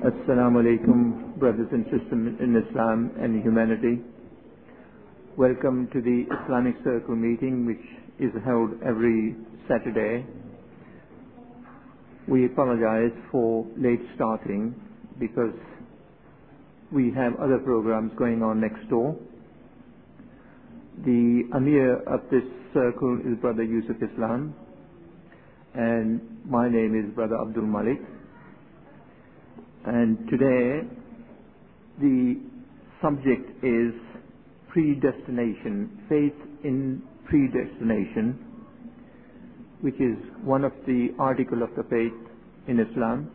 Assalamu alaikum, brothers and sisters in Islam and humanity. Welcome to the Islamic Circle meeting, which is held every Saturday. We apologize for late starting because we have other programs going on next door. The Amir of this circle is Brother Yusuf Islam, and my name is Brother Abdul Malik. And today, the subject is predestination, faith in predestination, which is one of the article of the faith in Islam.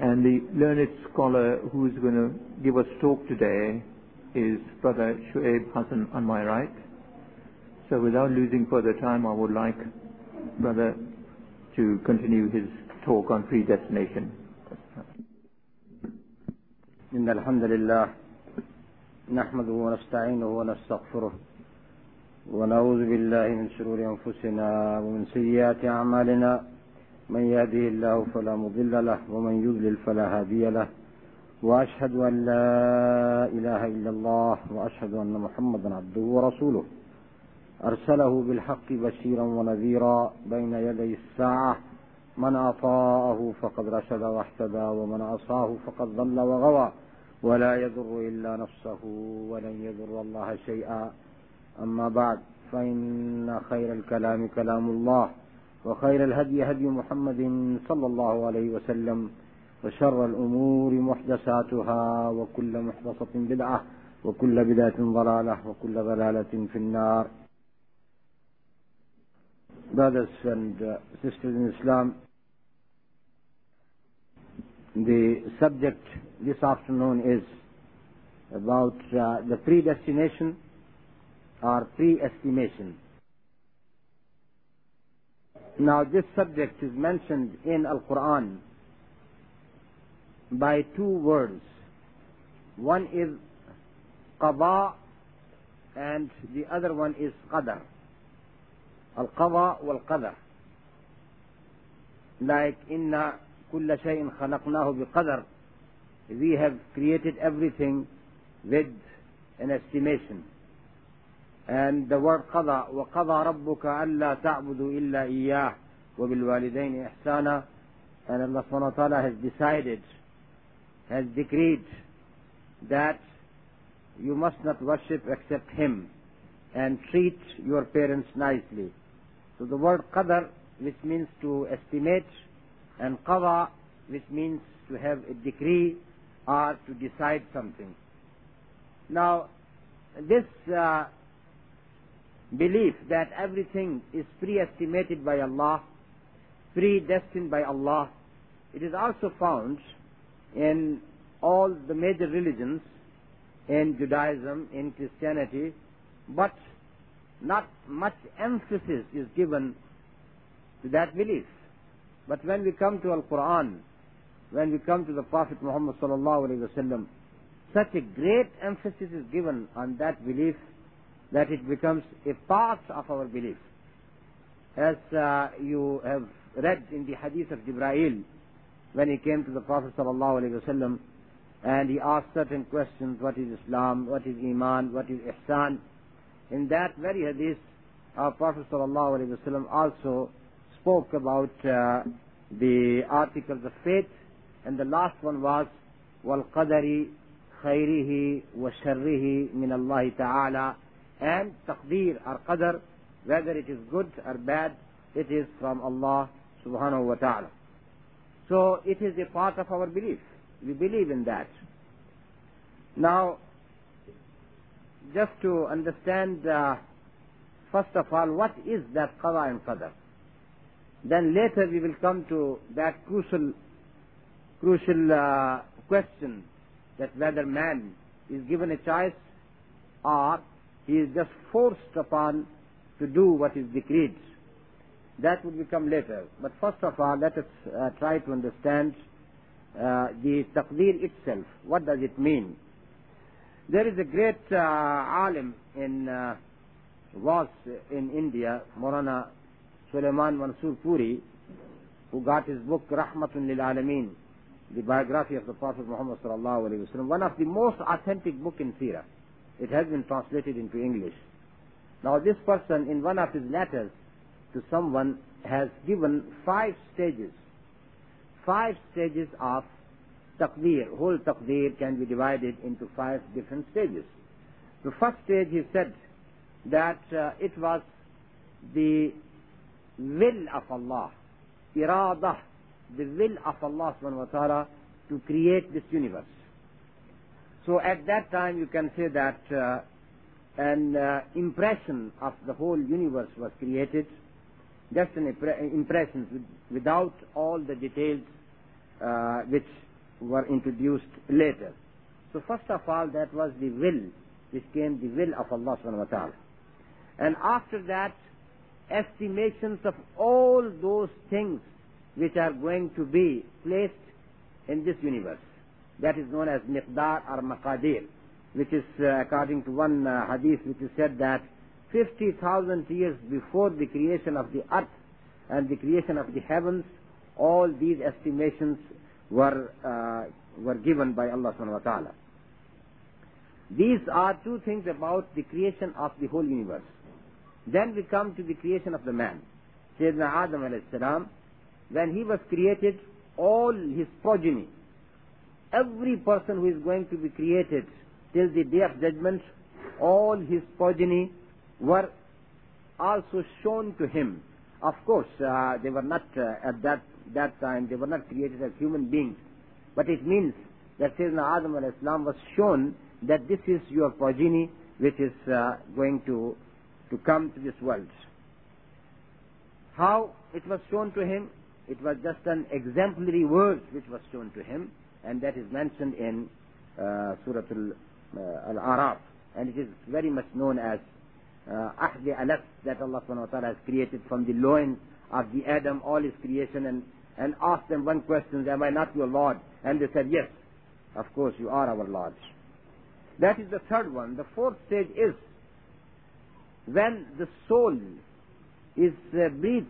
And the learned scholar who is going to give us talk today is Brother Shoaib Hassan on my right. So without losing further time, I would like Brother to continue his talk on predestination. إن الحمد لله نحمده ونستعينه ونستغفره ونعوذ بالله من شرور أنفسنا ومن سيئات أعمالنا. من يهده الله فلا مضل له ومن يضلل فلا هادي له. وأشهد أن لا إله إلا الله وأشهد أن محمدا عبده ورسوله. أرسله بالحق بشيرا ونذيرا بين يدي الساعة. من أطاءه فقد رشد واهتدى ومن عصاه فقد ضل وغوى. ولا يضر إلا نفسه ولن يضر الله شيئا. أما بعد فإن خير الكلام كلام الله وخير الهدي هدي محمد صلى الله عليه وسلم وشر الأمور محدثاتها وكل محدثة بدعة وكل بدعة ضلالة وكل ضلالة في النار. Brothers and sisters in Islam, the subject this afternoon is about uh, the predestination or pre-estimation. Now this subject is mentioned in Al-Quran by two words. One is qada and the other one is qadar. Al-qada wal-qadar. Like inna kulla shay'in khalaqnahu biqadar. We have created everything with an estimation. And the word قضى وقضى ربك ألا تعبدوا إلا إياه وبالوالدين إحسانا and Allah subhanahu wa ta'ala has decided, has decreed that you must not worship except Him and treat your parents nicely. So the word qadar, which means to estimate, and qada, which means to have a decree or to decide something. Now, this uh, belief that everything is pre-estimated by Allah, predestined by Allah, it is also found in all the major religions, in Judaism, in Christianity, but not much emphasis is given to that belief. But when we come to Al-Quran, when we come to the Prophet Muhammad sallallahu alaihi wasallam, such a great emphasis is given on that belief that it becomes a part of our belief. As uh, you have read in the hadith of Jibreel, when he came to the Prophet sallallahu alaihi wasallam, and he asked certain questions, what is Islam, what is Iman, what is Ihsan. In that very hadith, our Prophet sallallahu alaihi wasallam also spoke about uh, the articles of faith, and the last one was وَالْقَدَرِ خَيْرِهِ وَشَرِّهِ مِنَ اللَّهِ تَعَالَى and taqdeer or qadar, whether it is good or bad, it is from Allah subhanahu wa ta'ala. So it is a part of our belief. We believe in that. Now, just to understand, uh, first of all, what is that qada and qadar? then later we will come to that crucial, crucial uh, question that whether man is given a choice or he is just forced upon to do what is decreed. That will become later. But first of all, let us uh, try to understand uh, the taqdeer itself. What does it mean? There is a great uh, alim in uh, was in India, Maulana Suleiman Mansur Puri, who got his book Rahmatun lil Alameen, the biography of the Prophet Muhammad sallallahu alaihi wasallam, one of the most authentic book in Sirah. It has been translated into English. Now this person in one of his letters to someone has given five stages, five stages of taqdeer. Whole taqdeer can be divided into five different stages. The first stage he said that uh, it was the will of Allah, iradah, the will of Allah subhanahu wa ta'ala to create this universe. So at that time you can say that uh, an uh, impression of the whole universe was created, just an impression with, without all the details uh, which were introduced later. So first of all that was the will, which came the will of Allah subhanahu wa ta'ala. And after that, estimations of all those things which are going to be placed in this universe. That is known as miqdar or maqadir, which is uh, according to one uh, hadith which is said that 50,000 years before the creation of the earth and the creation of the heavens, all these estimations were, uh, were given by Allah subhanahu wa ta'ala. These are two things about the creation of the whole universe. Then we come to the creation of the man. Sayyidina Adam salam, when he was created, all his progeny, every person who is going to be created till the day of judgment, all his progeny were also shown to him. Of course, uh, they were not uh, at that that time they were not created as human beings, but it means that Sayyidina Adam al-Islam was shown that this is your progeny which is uh, going to to come to this world. How it was shown to him? It was just an exemplary word which was shown to him, and that is mentioned in uh, Surah uh, Al-Araf, and it is very much known as uh, Ahdi that Allah subhanahu wa ta'ala has created from the loins of the Adam, all his creation, and, and asked them one question, am I not your Lord? And they said, yes, of course you are our Lord. That is the third one. The fourth stage is when the soul is uh, breathed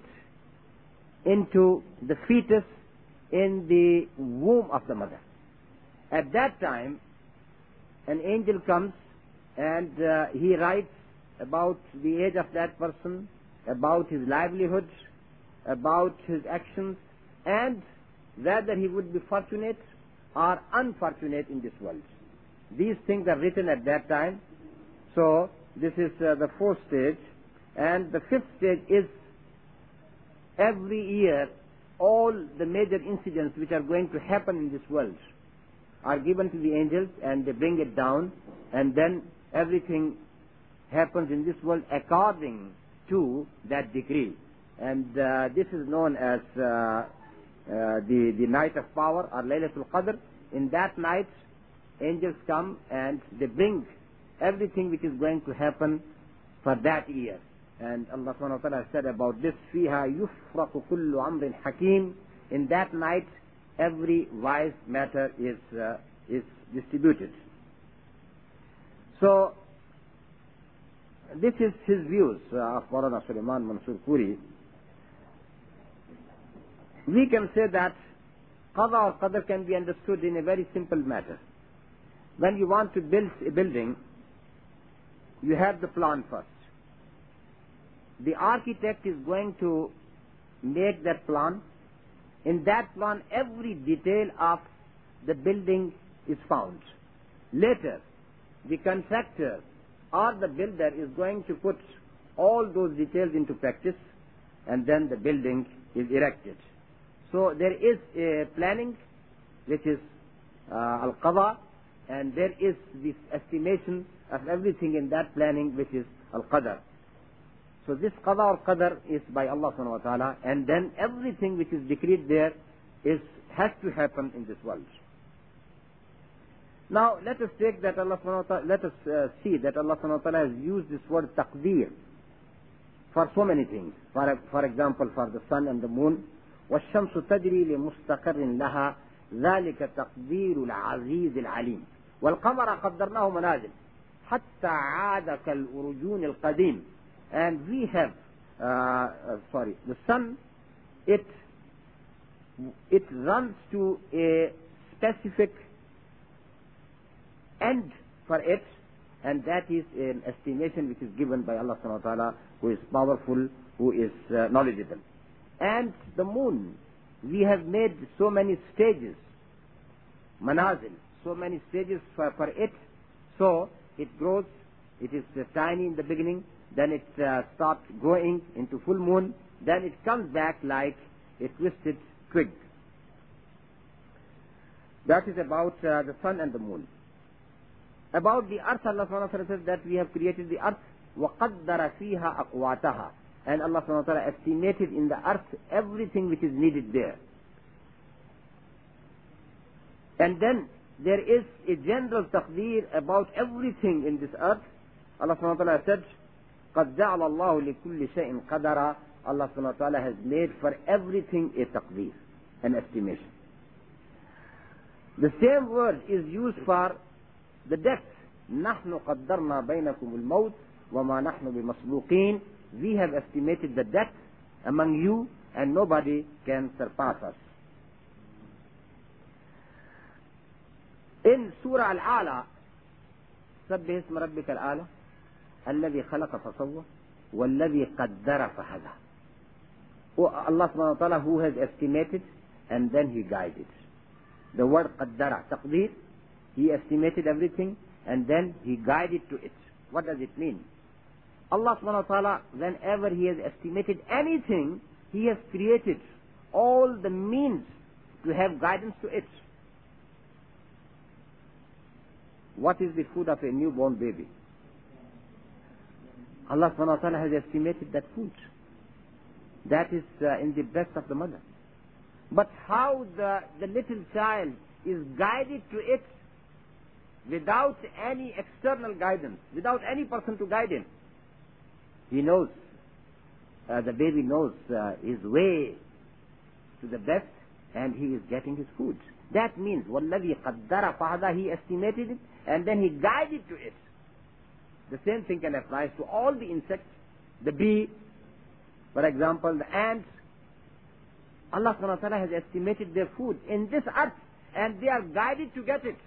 into the fetus in the womb of the mother. At that time, an angel comes and uh, he writes about the age of that person, about his livelihood, about his actions, and whether he would be fortunate or unfortunate in this world. These things are written at that time. So, this is uh, the fourth stage. And the fifth stage is every year all the major incidents which are going to happen in this world are given to the angels and they bring it down and then everything happens in this world according to that decree. And uh, this is known as uh, uh, the, the night of power or Laylatul Qadr. In that night, angels come and they bring everything which is going to happen for that year. And Allah subhanahu wa ta'ala said about this, فِيهَا يُفْرَقُ كُلُّ عَمْرٍ حَكِيمٍ In that night, every wise matter is, uh, is distributed. So, this is his views uh, of Maulana Suleiman Mansur Puri. We can say that qada or qadr can be understood in a very simple matter. When you want to build a building, you have the plan first. The architect is going to make that plan. In that plan, every detail of the building is found. Later, the contractor or the builder is going to put all those details into practice and then the building is erected. So there is a planning which is uh, al-qada and there is this estimation of everything in that planning which is al-qadar. So this qada or qadar is by Allah subhanahu wa ta'ala and then everything which is decreed there is has to happen in this world. Now let us take that Allah subhanahu wa ta'ala, let us uh, see that Allah subhanahu wa ta'ala has used this word taqdeer for so many things. For, for example, for the sun and the moon. والشمس تجري لمستقر لها ذلك تقدير العزيز العليم والقمر قدرناه منازل حتى عاد كالأرجون القديم and we have uh, uh, sorry the sun it it runs to a specific end for it, and that is an estimation which is given by Allah subhanahu wa ta'ala, who is powerful, who is uh, knowledgeable. And the moon, we have made so many stages, manazil, so many stages for, for it, so it grows, it is uh, tiny in the beginning, then it uh, starts growing into full moon, then it comes back like a twisted twig. That is about uh, the sun and the moon. About the earth, Allah subhanahu wa ta'ala says that we have created the earth, وَقَدَّرَ فِيهَا أَقْوَاتَهَا And Allah subhanahu wa ta'ala estimated in the earth everything which is needed there. And then there is a general taqdeer about everything in this earth. Allah subhanahu wa ta'ala said, قَدْ جَعَلَ اللَّهُ لِكُلِّ شَيْءٍ قَدَرًا Allah subhanahu wa ta'ala has made for everything a taqdeer, an estimation. The same word is used for the death. نحن قدرنا بينكم الموت وما نحن بمسبوقين. We have estimated the death among you and nobody can surpass us. In Surah Al-Ala, سبح اسم ربك الأعلى الذي خلق فسوى والذي قدر فهدى. Allah subhanahu wa ta'ala who has estimated and then he guided. The word qaddara, taqdeer, he estimated everything and then he guided to it. What does it mean? Allah subhanahu wa ta'ala, whenever he has estimated anything, he has created all the means to have guidance to it. What is the food of a newborn baby? Allah subhanahu wa ta'ala has estimated that food. That is uh, in the breast of the mother. But how the, the little child is guided to it without any external guidance, without any person to guide him. He knows, uh, the baby knows uh, his way to the best and he is getting his food. That means, وَالَّذِي قَدَّرَ فَهَدَى He estimated it and then he guided to it. The same thing can apply to all the insects, the bee, for example, the ants. Allah subhanahu wa ta'ala has estimated their food in this earth and they are guided to get it.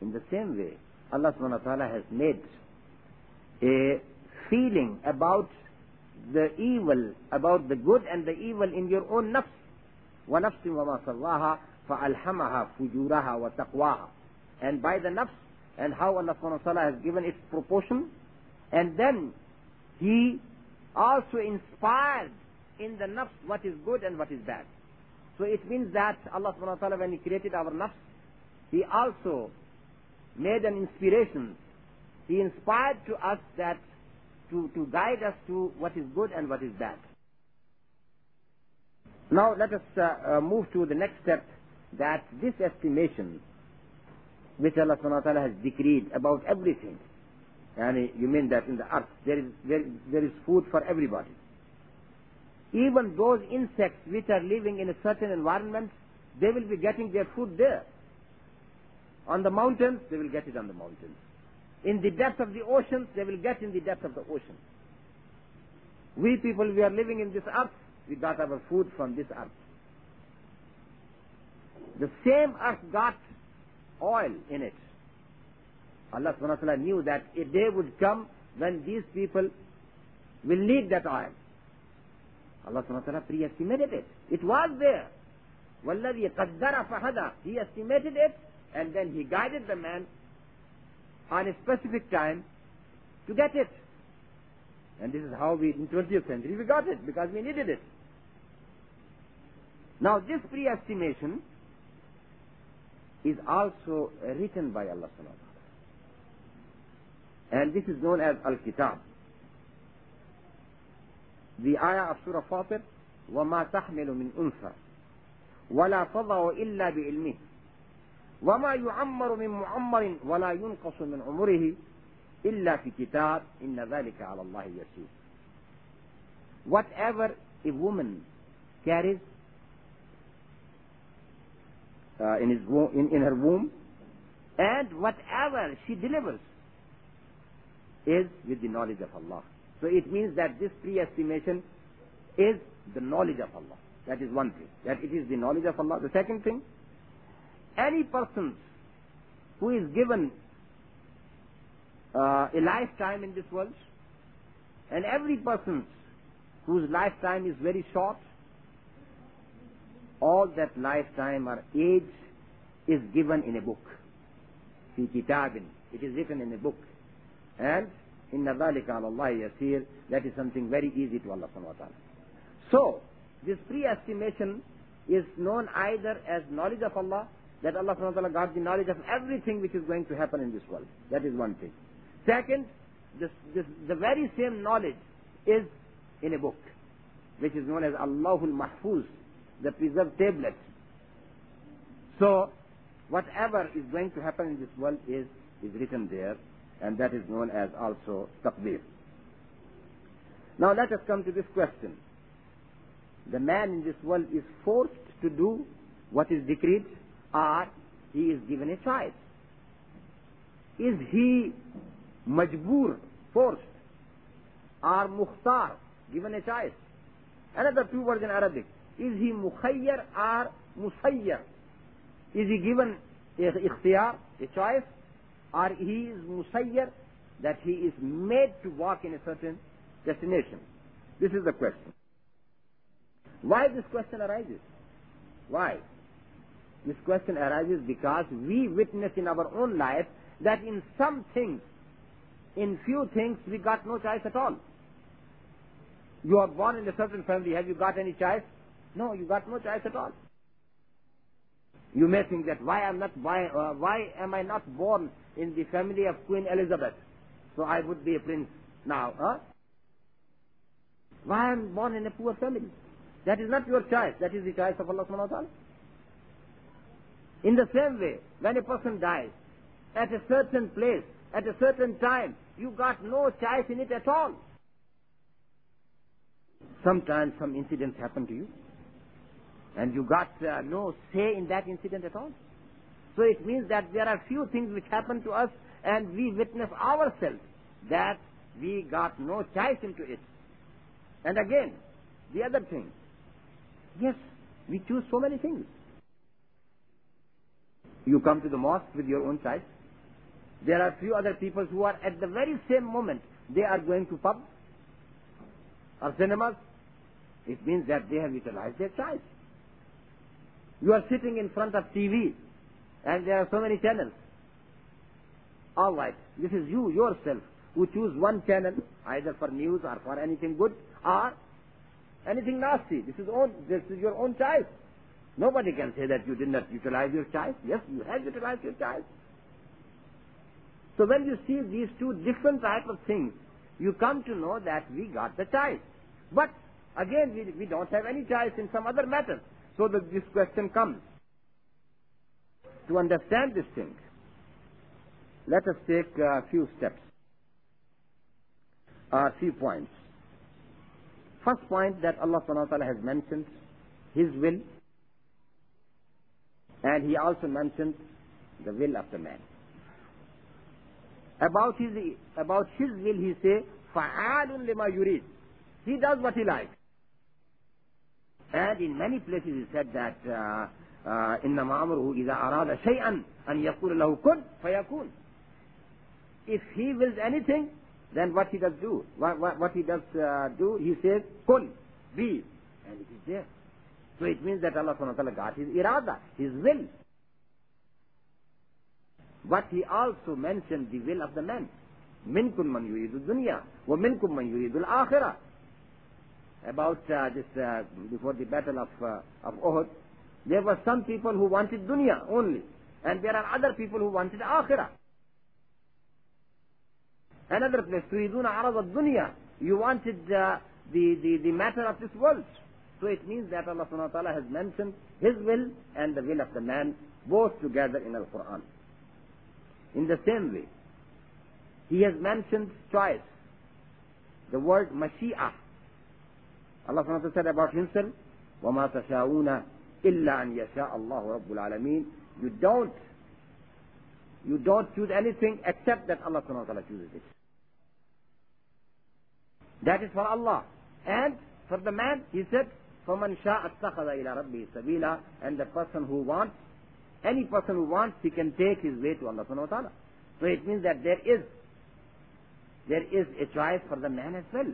In the same way, Allah subhanahu wa ta'ala has made a feeling about the evil, about the good and the evil in your own nafs. وَنَفْسٍ وَمَا صَلَّاهَا فَأَلْحَمَهَا فُجُورَهَا وَتَقْوَاهَا And by the nafs and how Allah subhanahu wa ta'ala has given its proportion. And then He also inspired in the nafs what is good and what is bad. So it means that Allah subhanahu wa ta'ala when He created our nafs, He also made an inspiration. He inspired to us that to, to guide us to what is good and what is bad. Now let us uh, uh, move to the next step that this estimation which Allah subhanahu wa ta'ala has decreed about everything. And you mean that in the earth there is, there, there is food for everybody. Even those insects which are living in a certain environment, they will be getting their food there. On the mountains, they will get it on the mountains. In the depth of the oceans, they will get in the depth of the ocean. We people, we are living in this earth, we got our food from this earth. The same earth got oil in it. Allah subhanahu wa ta'ala knew that a day would come when these people will need that oil. Allah subhanahu wa ta'ala pre-estimated it. It was there. وَالَّذِي قَدَّرَ فَهَدَى He estimated it and then he guided the man on a specific time to get it. And this is how we, in 20th century, we got it because we needed it. Now, this pre-estimation is also written by Allah subhanahu wa ta'ala. And this is known as Al-Kitab. The ayah of Surah Fatir, وَمَا تَحْمِلُ مِنْ أُنثَى وَلَا تَضَعُ إِلَّا بِعِلْمِهِ وما يعمر من معمر ولا ينقص من عمره إلا في كتاب إن ذلك على الله يسير whatever a woman carries uh, in, his womb, in, in her womb and whatever she delivers is with the knowledge of Allah. So it means that this pre-estimation is the knowledge of Allah. That is one thing. That it is the knowledge of Allah. The second thing, any person who is given uh, a lifetime in this world, and every person whose lifetime is very short, all that lifetime or age is given in a book. في كتاب It is written in a book. And إن ذلك على الله يسير That is something very easy to Allah subhanahu wa ta'ala. So, this pre-estimation is known either as knowledge of Allah, that Allah subhanahu wa ta'ala got the knowledge of everything which is going to happen in this world. That is one thing. Second, this, this, the very same knowledge is in a book, which is known as al-Lawhul Mahfuz the preserved tablet. So, whatever is going to happen in this world is, is written there, and that is known as also taqdeer. Now let us come to this question. The man in this world is forced to do what is decreed, or he is given a choice. Is he majboor, forced, or mukhtar, given a choice? Another two words in Arabic. Is he mukhayyar or musayyar? Is he given a ikhtiyar, a choice, or he is musayyar, that he is made to walk in a certain destination? This is the question. Why this question arises? Why? This question arises because we witness in our own life that in some things, in few things, we got no choice at all. You are born in a certain family, have you got any choice? No, you got no choice at all. You may think that why am not why uh, why am I not born in the family of Queen Elizabeth? So I would be a prince now, huh? Why am I born in a poor family? That is not your choice. That is the choice of Allah subhanahu wa ta'ala. In the same way, when a person dies, at a certain place, at a certain time, you got no choice in it at all. Sometimes some incidents happen to you, and you got uh, no say in that incident at all. So it means that there are few things which happen to us, and we witness ourselves that we got no choice into it. And again, the other thing, yes, we choose so many things. You come to the mosque with your own choice. There are few other people who are at the very same moment, they are going to pub or cinemas. It means that they have utilized their choice. You are sitting in front of TV and there are so many channels. All right, this is you yourself who choose one channel either for news or for anything good or anything nasty. This is own, this is your own choice. Nobody can say that you did not utilize your choice. Yes, you have utilized your choice. So when you see these two different type of things, you come to know that we got the choice. But again, we, we don't have any choice in some other matter. So that this question comes. To understand this thing, let us take a few steps, a few points. First point that Allah subhanahu wa ta'ala has mentioned, His will, and He also mentioned the will of the man. About his, about his will, He say, فَعَالٌ لِمَا يُرِيد. He does what He likes. And in many places He said that, uh, uh, إنما أمره إذا أراد شيئا أن يقول له كن فيكون. If he wills anything, then what he does do? What, what, what he does uh, do? He says, kun, be, and it is there. So it means that Allah subhanahu wa ta'ala got his irada, his will. But he also mentioned the will of the man. منكم من يريد الدنيا ومنكم من يريد الآخرة. About uh, this, uh, before the battle of, uh, of Uhud, there were some people who wanted dunya only. And there are other people who wanted akhirah. Another place, تريدون عرض الدنيا. You wanted uh, the, the, the matter of this world. So it means that Allah subhanahu wa ta'ala has mentioned His will and the will of the man both together in Al-Quran. In the same way, He has mentioned choice. The word Mashi'ah. Allah wa ta'ala said about Himself, وَمَا تَشَاءُونَ إِلَّا أَن يَشَاءَ اللَّهُ رَبُّ الْعَالَمِينَ You don't you don't choose anything except that Allah wa ta'ala chooses it. That is for Allah. And for the man, he said, فَمَنْ شَاءَ اتَّخَذَ إِلَى رَبِّهِ سَبِيلًا And the person who wants, any person who wants, he can take his way to Allah wa ta'ala. So it means that there is, there is a choice for the man as well.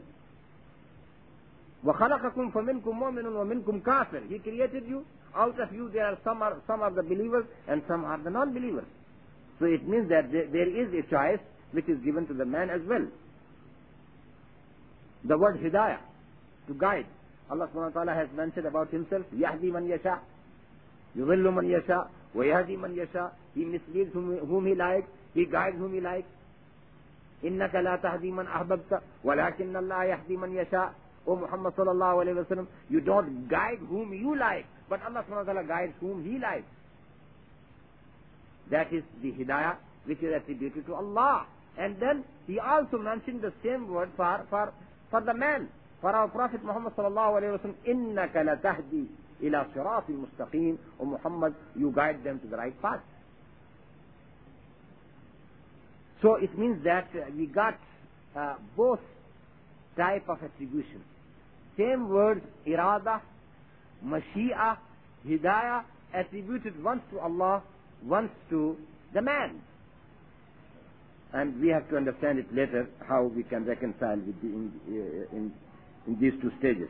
وَخَلَقَكُمْ فَمِنْكُمْ مُؤْمِنٌ وَمِنْكُمْ كَافِرٌ He created you. Out of you there are some are, some are the believers and some are the non-believers. So it means that there, is a choice which is given to the man as well. The word hidayah, to guide. Allah subhanahu wa ta'ala has mentioned about himself, يَهْدِي مَنْ يَشَاءُ يُضِلُّ مَنْ يَشَاءُ وَيَهْدِي مَنْ يَشَاءُ He misleads whom, whom he likes, he guides whom he likes. إِنَّكَ لَا تَهْدِي مَنْ أَحْبَبْتَ وَلَكِنَّ اللَّهَ يَهْدِي مَنْ يَشَاءُ O Muhammad sallallahu alayhi wa sallam, you don't guide whom you like, but Allah subhanahu wa ta'ala guides whom He likes. That is the hidayah which is attributed to Allah. And then He also mentioned the same word for, for, for the man. For our Prophet Muhammad sallallahu alayhi wa sallam, إِنَّكَ لَتَهْدِي إِلَى صِرَاطٍ مُسْتَقِيمٍ O Muhammad, you guide them to the right path. So it means that we got uh, both type of attribution. Same words, irada, mashi'a, hidayah, attributed once to Allah, once to the man. And we have to understand it later how we can reconcile with the, in, uh, in, in these two stages.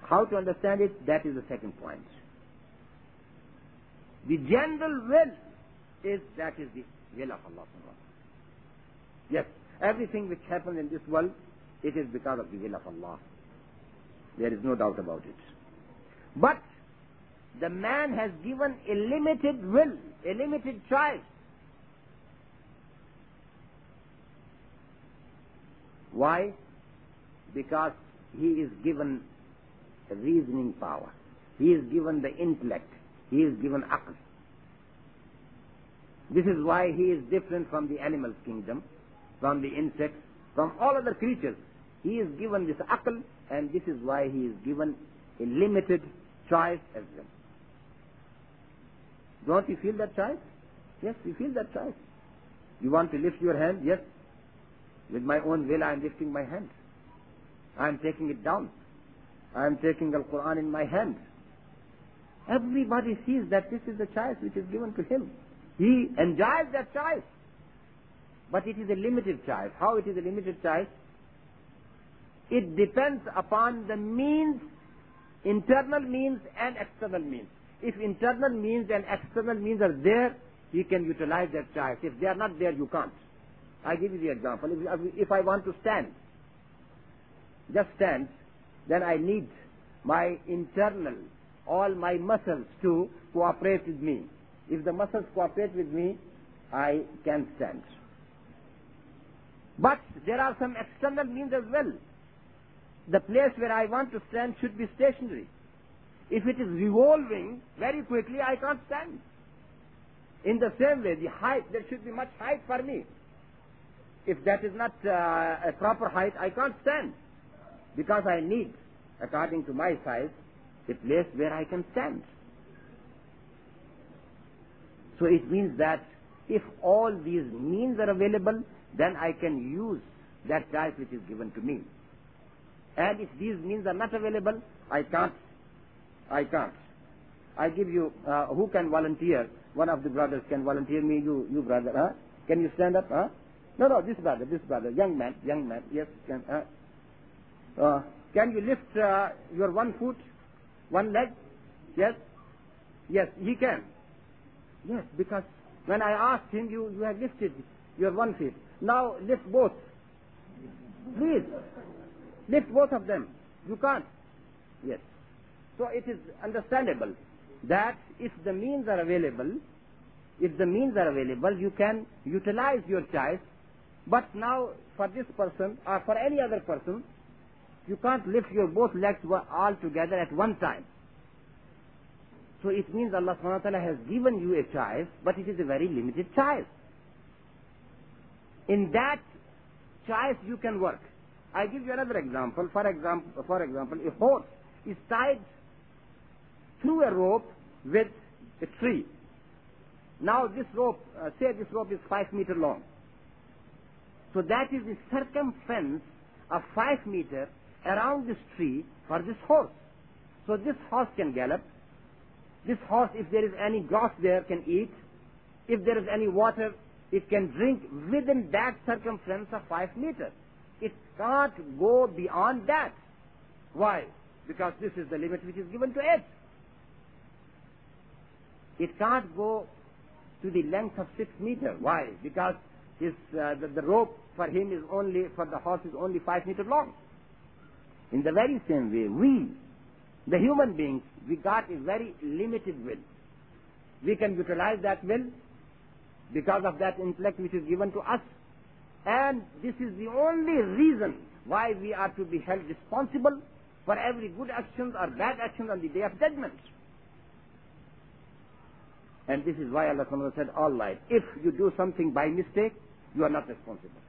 How to understand it, that is the second point. The general will is that is the will of Allah. Yes, everything which happens in this world, it is because of the will of Allah. There is no doubt about it. But the man has given a limited will, a limited choice. Why? Because he is given reasoning power. He is given the intellect. He is given aql. This is why he is different from the animal kingdom, from the insects, from all other creatures. He is given this aql, and this is why he is given a limited choice as well. Don't you feel that choice? Yes, you feel that choice. You want to lift your hand? Yes. With my own will, I am lifting my hand. I am taking it down. I am taking the Quran in my hand. Everybody sees that this is the choice which is given to him. He enjoys that choice. But it is a limited choice. How it is a limited choice? It depends upon the means, internal means and external means. If internal means and external means are there, you can utilize that choice. If they are not there, you can't. I give you the example. If, if I want to stand, just stand, then I need my internal, all my muscles to cooperate with me. If the muscles cooperate with me, I can stand. But there are some external means as well. The place where I want to stand should be stationary. If it is revolving very quickly, I can't stand. In the same way, the height, there should be much height for me. If that is not uh, a proper height, I can't stand. Because I need, according to my size, a place where I can stand. So it means that if all these means are available, then I can use that choice which is given to me. And if these means are not available, I can't. I can't. I give you, uh, who can volunteer? One of the brothers can volunteer me, you, you brother, huh? Can you stand up, huh? No, no, this brother, this brother, young man, young man, yes, can, uh, uh, can you lift uh, your one foot, one leg? Yes? Yes, he can. Yes, because when I asked him, you, you have lifted your one feet. Now lift both. Please. Lift both of them. You can't. Yes. So it is understandable that if the means are available, if the means are available, you can utilize your choice. But now, for this person or for any other person, you can't lift your both legs all together at one time. So it means Allah subhanahu wa ta'ala has given you a choice, but it is a very limited choice. In that choice you can work. I give you another example. For example, for example, a horse is tied through a rope with a tree. Now this rope, uh, say this rope is five meter long. So that is the circumference of five meter around this tree for this horse. So this horse can gallop. This horse, if there is any grass there, can eat. If there is any water, it can drink within that circumference of five meters. It can't go beyond that. Why? Because this is the limit which is given to it. It can't go to the length of six meters. Why? Because his, uh, the, the rope for him is only, for the horse is only five meters long. In the very same way, we, the human beings, we got a very limited will. We can utilize that will because of that intellect which is given to us. And this is the only reason why we are to be held responsible for every good actions or bad actions on the day of judgment. And this is why Allah said, all right, if you do something by mistake, you are not responsible.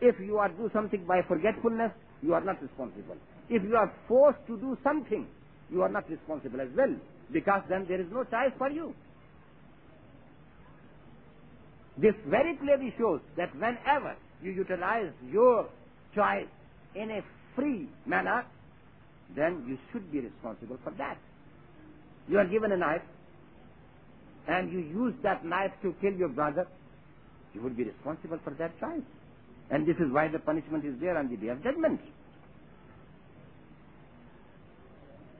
If you are do something by forgetfulness, you are not responsible. If you are forced to do something, you are not responsible as well, because then there is no choice for you. This very clearly shows that whenever you utilize your choice in a free manner, then you should be responsible for that. You are given a knife, and you use that knife to kill your brother, you would be responsible for that choice. And this is why the punishment is there on the day of judgment.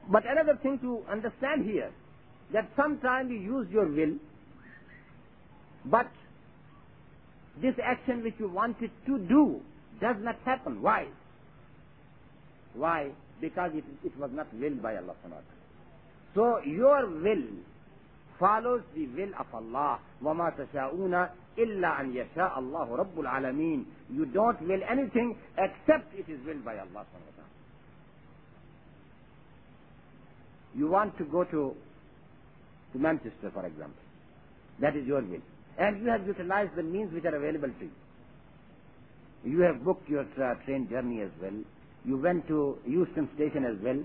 But another thing to understand here, that sometimes you use your will, but this action which you wanted to do does not happen. Why? Why? Because it, it was not willed by Allah. So your will follows the will of Allah. وَمَا تَشَاءُونَ إِلَّا أَن يَشَاءَ اللَّهُ رَبُّ الْعَالَمِينَ You don't will anything except it is willed by Allah. You want to go to, to Manchester, for example. That is your will. And you have utilized the means which are available to you. You have booked your tra- train journey as well. You went to Euston Station as well.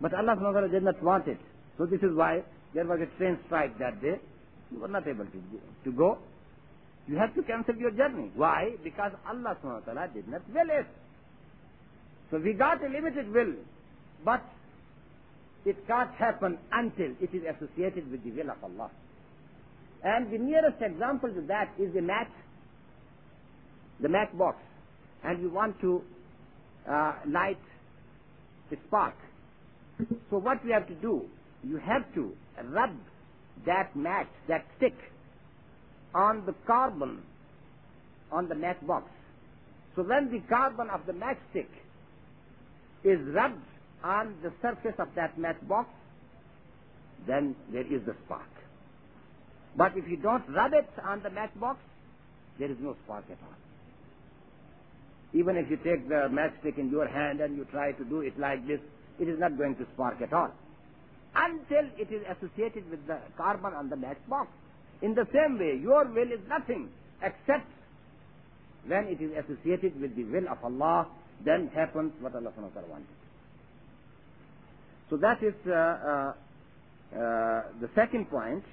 But Allah subhanahu did not want it. So this is why there was a train strike that day. You were not able to. To go. You have to cancel your journey. Why? Because Allah ta'ala did not will it. So we got a limited will, but it can't happen until it is associated with the will of Allah. And the nearest example to that is the match, the match box. And you want to uh, light a spark. So what we have to do, you have to rub that match, that stick, on the carbon on the matchbox. So when the carbon of the matchstick is rubbed on the surface of that matchbox, then there is the spark. But if you don't rub it on the matchbox, there is no spark at all. Even if you take the matchstick in your hand and you try to do it like this, it is not going to spark at all. Until it is associated with the carbon on the matchbox. In the same way, your will is nothing except when it is associated with the will of Allah, then happens what Allah wanted. So that is uh, uh, uh, the second point.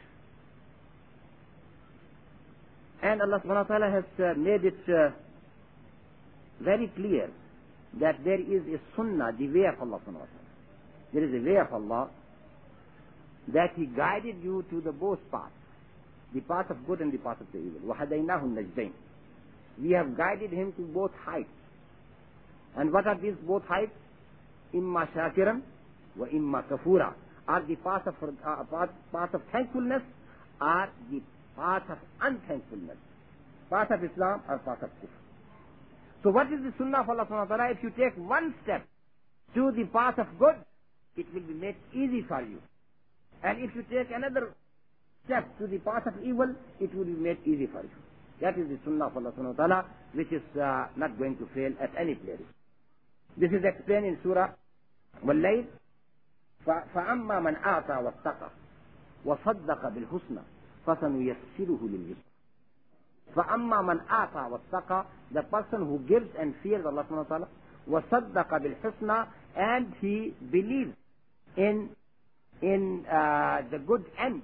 And Allah subhanahu wa ta'ala has uh, made it uh, very clear that there is a sunnah, the way of Allah subhanahu wa ta'ala. There is a way of Allah that He guided you to the both paths, the path of good and the path of the evil. وَهَدَيْنَاهُ النَّجْدَيْنِ We have guided him to both heights. And what are these both heights? Imma shakiran wa imma kafura. Are the path of, uh, path, path of thankfulness or the path of unthankfulness. Path of Islam or path of kufr. So what is the sunnah of Allah subhanahu wa ta'ala? If you take one step to the path of good, it will be made easy for you. And if you take another step to the path of evil, it will be made easy for you. That is the sunnah of Allah subhanahu wa ta'ala, which is uh, not going to fail at any place. This is explained in Surah وَاللَّيْلِ فَأَمَّا مَنْ أَعْطَى وَاتَّقَى وَصَدَّقَ بِالْحُسْنَى فَسَنُيَسِّرُهُ لِلْيُسْرِ فَأَمَّا مَنْ آتَى وَاتَّقَى The person who gives and fears Allah subhanahu wa ta'ala وَصَدَّقَ بِالْحُسْنَى And he believes in in uh, the good end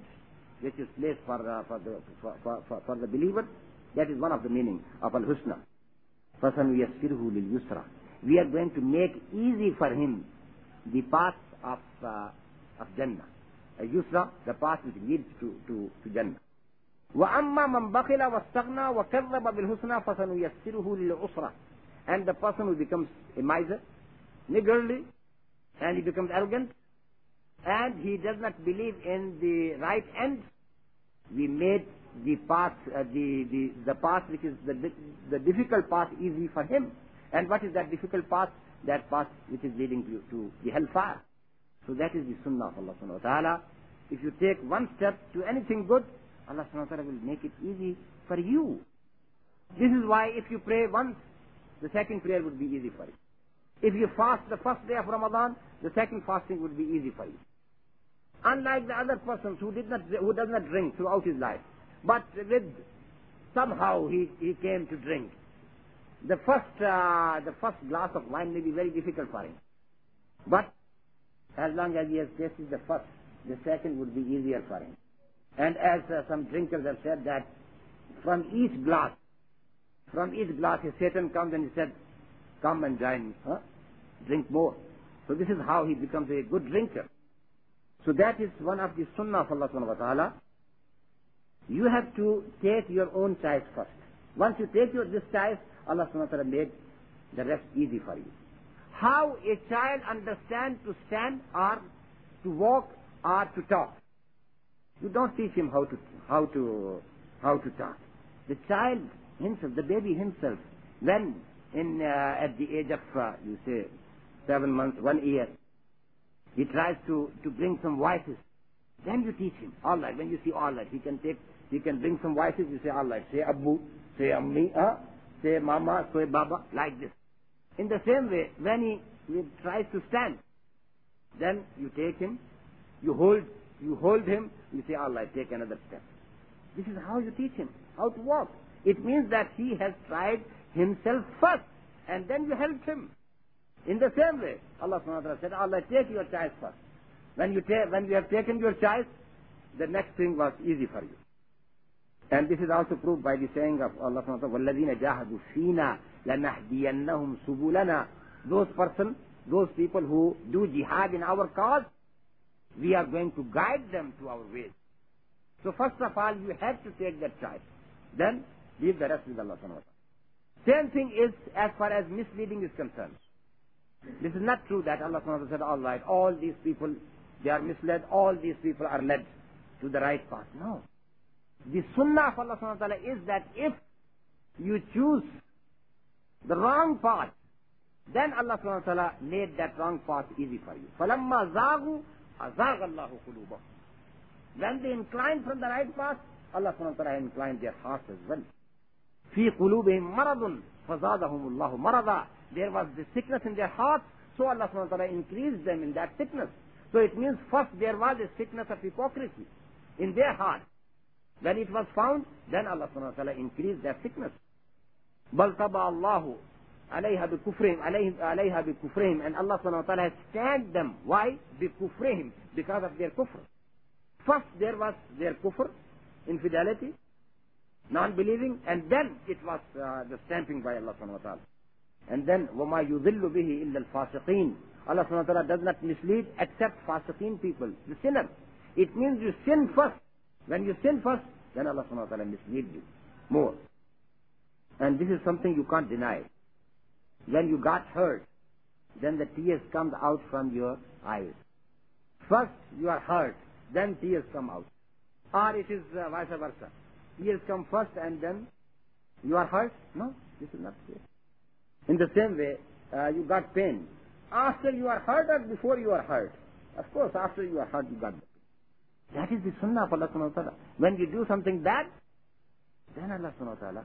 which is placed for, uh, for, the, for, for, for, the believer. That is one of the meaning of Al-Husna. فَسَنُيَسِّرْهُ We are going to make easy for him the path of, uh, of Jannah Uh, Yusra, the path which leads to, to, to Jannah. وأما من بخل واستغنى وكذب بالحسنى فسنيسره للعسرى and the person who becomes a miser, niggardly, and he becomes arrogant, and he does not believe in the right end, we made the path, uh, the, the, the path which is the, the difficult path easy for him. And what is that difficult path? That path which is leading to, to the hellfire. So that is the sunnah of Allah subhanahu wa ta'ala. If you take one step to anything good, Allah subhanahu wa ta'ala will make it easy for you. This is why if you pray once, the second prayer would be easy for you. If you fast the first day of Ramadan, the second fasting would be easy for you. Unlike the other persons who did not, who does not drink throughout his life, but with somehow he, he came to drink. The first, uh, the first glass of wine may be very difficult for him. But as long as he has tasted the first, the second would be easier for him. And as uh, some drinkers have said that from each glass, from each glass, Satan comes and he said, come and join me, huh? drink more. So this is how he becomes a good drinker. So that is one of the sunnah of Allah subhanahu wa ta'ala. You have to take your own choice first. Once you take your this choice, Allah subhanahu wa ta'ala made the rest easy for you. How a child understands to stand or to walk or to talk. You don't teach him how to how to how to talk. The child himself, the baby himself, when in uh, at the age of uh, you say seven months, one year, he tries to to bring some voices. Then you teach him. All right. When you see all right, he can take he can bring some voices. You say all right. Say Abu, say Ammi, uh, say Mama, say Baba, like this. In the same way, when he, he tries to stand, then you take him, you hold you hold him, you say, all right, take another step. This is how you teach him how to walk. It means that he has tried himself first, and then you help him. In the same way, Allah subhanahu wa ta'ala said, Allah, take your choice first. When you, ta- when you have taken your choice, the next thing was easy for you. And this is also proved by the saying of Allah subhanahu wa ta'ala, وَالَّذِينَ جَاهَدُوا فِينَا لَنَهْدِيَنَّهُمْ سُبُلَنَا Those person, those people who do jihad in our cause, we are going to guide them to our ways. So first of all, you have to take that choice. Then leave the rest with Allah subhanahu wa ta'ala. Same thing is as far as misleading is concerned. This is not true that Allah subhanahu wa ta'ala said, all right, all these people, they are misled, all these people are led to the right path. No. The sunnah of Allah subhanahu wa ta'ala is that if you choose the wrong path, then Allah subhanahu wa ta'ala made that wrong path easy for you. فَلَمَّا زَاغُوا أَزَاغَ اللَّهُ قُلُوبَهُم When they inclined from the right path, Allah subhanahu wa ta'ala inclined their hearts as well. فِي قُلُوبِهِم مَرَضٌ فَزَادَهُمُ اللَّهُ مَرَضًا There was the sickness in their hearts, so Allah subhanahu wa ta'ala increased them in that sickness. So it means first there was a sickness of hypocrisy in their heart. When it was found, then Allah subhanahu wa ta'ala increased their sickness. بل طبع الله عليها بكفرهم عليهم عليها بكفرهم and Allah wa ta'ala has tagged them. Why? بكفرهم because of their kufr. First there was their kufr, infidelity, non-believing, and then it was uh, the stamping by Allah wa ta'ala. And then وَمَا يُذِلُّ بِهِ إِلَّا الْفَاسِقِينَ Allah wa ta'ala does not mislead except fasiqeen people, the sinner. It means you sin first. When you sin first, then Allah subhanahu wa ta'ala misleads you more. And this is something you can't deny. When you got hurt, then the tears come out from your eyes. First you are hurt, then tears come out. Or it is uh, vice versa. Tears come first and then you are hurt? No, this is not true. In the same way, uh, you got pain. After you are hurt or before you are hurt? Of course, after you are hurt, you got the pain. That is the sunnah of Allah subhanahu wa ta'ala. When you do something bad, then Allah subhanahu wa ta'ala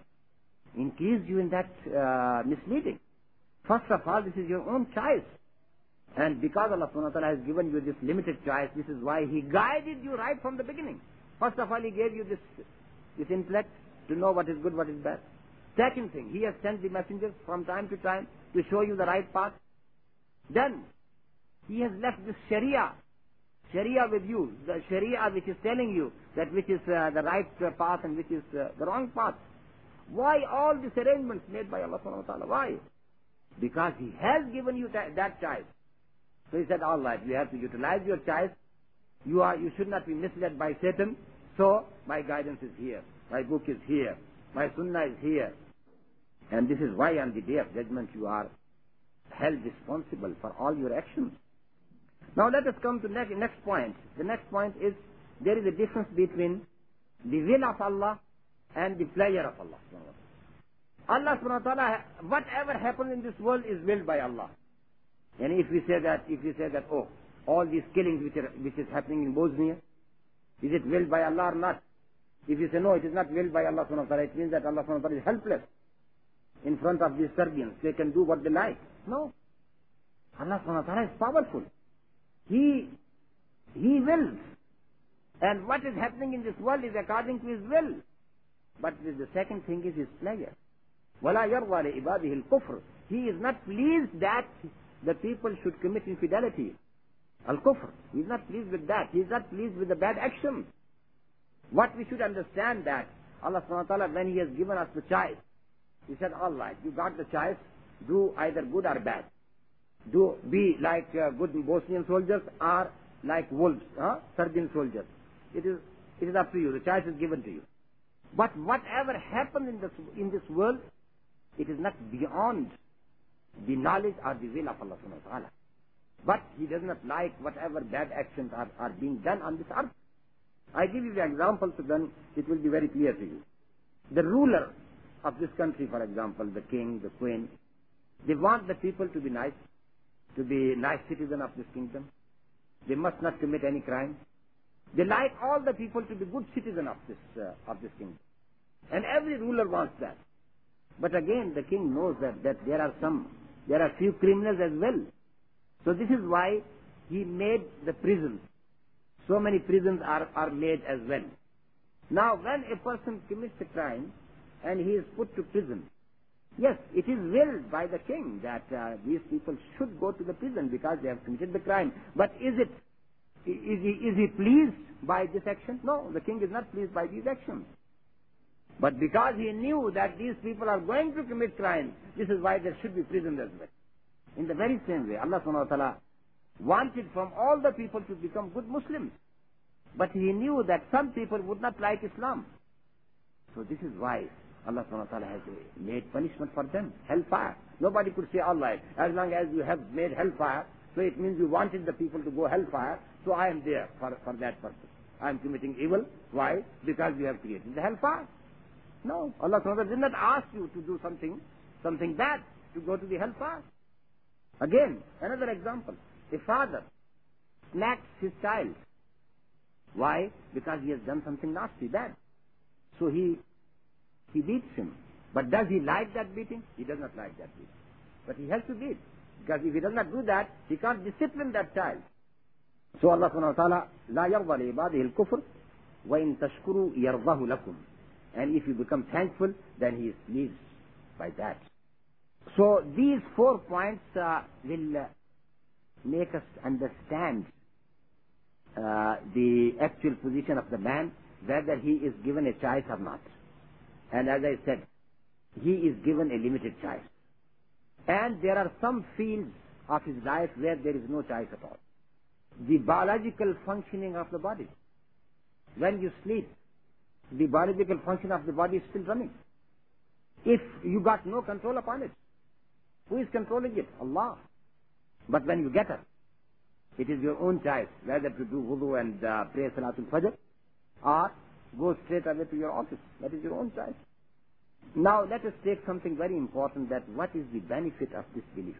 increase you in that uh, misleading. First of all, this is your own choice. And because Allah subhanahu wa ta'ala has given you this limited choice, this is why He guided you right from the beginning. First of all, He gave you this, this intellect to know what is good, what is bad. Second thing, He has sent the messengers from time to time to show you the right path. Then, He has left this Sharia, Sharia with you, the Sharia which is telling you that which is uh, the right uh, path and which is uh, the wrong path. Why all these arrangements made by Allah subhanahu wa ta'ala? Why? Because he has given you that, that choice. So he said, all right, you have to utilize your choice. You are, you should not be misled by Satan. So my guidance is here. My book is here. My sunnah is here. And this is why on the day of judgment you are held responsible for all your actions. Now let us come to the next, next point. The next point is there is a difference between the will of Allah and the pleasure of Allah. Allah subhanahu wa ta'ala, whatever happens in this world is willed by Allah. And if we say that, if we say that, oh, all these killings which, are, which is happening in Bosnia, is it willed by Allah or not? If you say no, it is not willed by Allah subhanahu wa ta'ala, it means that Allah subhanahu wa ta'ala is helpless in front of these Serbians. They can do what they like. No. Allah subhanahu wa ta'ala is powerful. He, He wills. And what is happening in this world is according to His will. But the second thing is His pleasure. وَلَا يَرْضَى لِعِبَادِهِ الْكُفْرِ He is not pleased that the people should commit infidelity. Al-kufr. He is not pleased with that. He is not pleased with the bad action. What we should understand that Allah subhanahu wa ta'ala, when He has given us the choice, He said, all right, you got the choice, do either good or bad. Do be like uh, good Bosnian soldiers or like wolves, huh? Serbian soldiers. It is, it is up to you. The choice is given to you. But whatever happens in this, in this world, it is not beyond the knowledge or the will of Allah subhanahu wa ta'ala. But he does not like whatever bad actions are, are being done on this earth. I give you the examples, then it will be very clear to you. The ruler of this country, for example, the king, the queen, they want the people to be nice, to be nice citizen of this kingdom. They must not commit any crime. They like all the people to be good citizen of this, uh, of this kingdom. And every ruler wants that. But again, the king knows that, that there are some, there are few criminals as well. So this is why he made the prisons. So many prisons are, are made as well. Now, when a person commits a crime and he is put to prison, yes, it is willed by the king that uh, these people should go to the prison because they have committed the crime. But is it, is he, is he pleased by this action? No, the king is not pleased by these actions. But because he knew that these people are going to commit crime, this is why there should be prison as well. In the very same way, Allah subhanahu wa ta'ala wanted from all the people to become good Muslims. But he knew that some people would not like Islam. So this is why Allah subhanahu wa ta'ala has made punishment for them, hellfire. Nobody could say, Allah, as long as you have made hellfire, so it means you wanted the people to go hellfire, so I am there for, for that purpose. I am committing evil. Why? Because you have created the hellfire. No, Allah ta'ala did not ask you to do something, something bad, to go to the hellfire. Again, another example. A father smacks his child. Why? Because he has done something nasty, bad. So he, he beats him. But does he like that beating? He does not like that beating. But he has to beat. Because if he does not do that, he can't discipline that child. So Allah subhanahu wa ta'ala, لا يرضى لعباده الكفر وإن تشكروا يرضه لكم. And if you become thankful, then he is pleased by that. So these four points uh, will uh, make us understand uh, the actual position of the man, whether he is given a choice or not. And as I said, he is given a limited choice. And there are some fields of his life where there is no choice at all. The biological functioning of the body. When you sleep, the biological function of the body is still running. If you got no control upon it, who is controlling it? Allah. But when you get up, it is your own choice whether to do wudu and uh, pray Salatul Fajr or go straight away to your office. That is your own choice. Now let us take something very important that what is the benefit of this belief?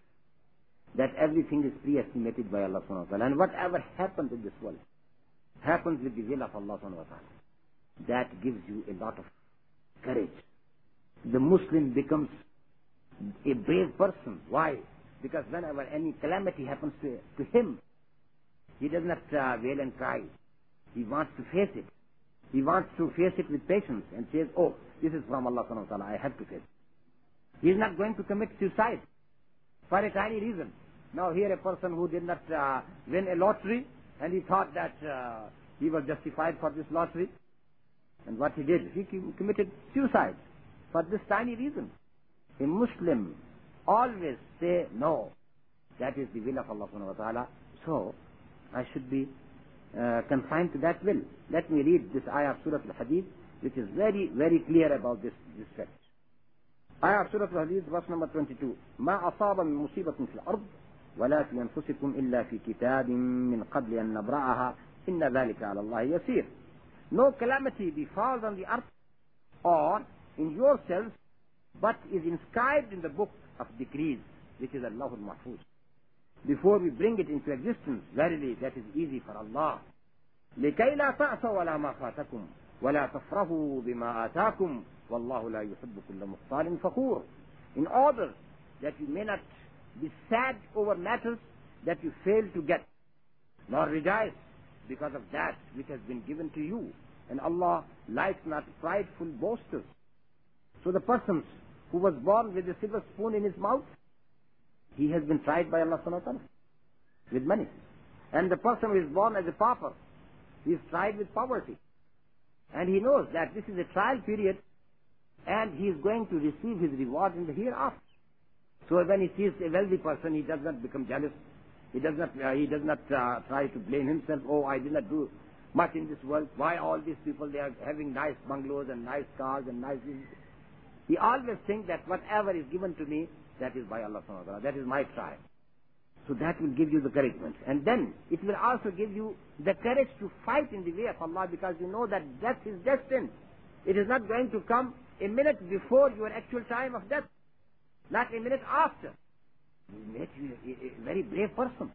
That everything is pre-estimated by Allah subhanahu wa ta'ala. And whatever happens in this world happens with the will of Allah subhanahu wa ta'ala. That gives you a lot of courage. The Muslim becomes a brave person. Why? Because whenever any calamity happens to, to him, he does not uh, wail and cry. He wants to face it. He wants to face it with patience and says, oh, this is from Allah subhanahu wa ta'ala, I have to face it. He is not going to commit suicide for a tiny reason. Now here a person who did not uh, win a lottery and he thought that uh, he was justified for this lottery. And what he did, he committed suicide for this tiny reason. A Muslim always say no. That is the will of Allah subhanahu wa ta'ala. So, I should be uh, confined to that will. Let me read this ayah of Surah Al-Hadid, which is very, very clear about this, this fact. آية of Surah Al-Hadid, verse number 22. ما أصاب من مصيبة في الأرض ولا في أنفسكم إلا في كتاب من قبل أن نبرأها إن ذلك على الله يسير. No calamity befalls on the earth or in yourselves, but is inscribed in the book of decrees, which is Allah al-Mahfuz. Before we bring it into existence, verily that is easy for Allah. لكي لا تأسوا ولا ما فاتكم ولا تفرحوا بما آتاكم والله لا يحب كل مختال فخور. In order that you may not be sad over matters that you fail to get, nor rejoice because of that which has been given to you. And Allah likes not prideful boasters. So the person who was born with a silver spoon in his mouth, he has been tried by Allah subhanahu wa ta'ala with money. And the person who is born as a pauper, he is tried with poverty. And he knows that this is a trial period and he is going to receive his reward in the hereafter. So when he sees a wealthy person, he does not become jealous. He does not, uh, he does not uh, try to blame himself. Oh, I did not do much in this world. Why all these people, they are having nice bungalows and nice cars and nice... He always thinks that whatever is given to me, that is by Allah subhanahu wa ta'ala. That is my trial. So that will give you the encouragement. And then it will also give you the courage to fight in the way of Allah because you know that death is destined. It is not going to come a minute before your actual time of death, not a minute after. You make you a, a very brave person.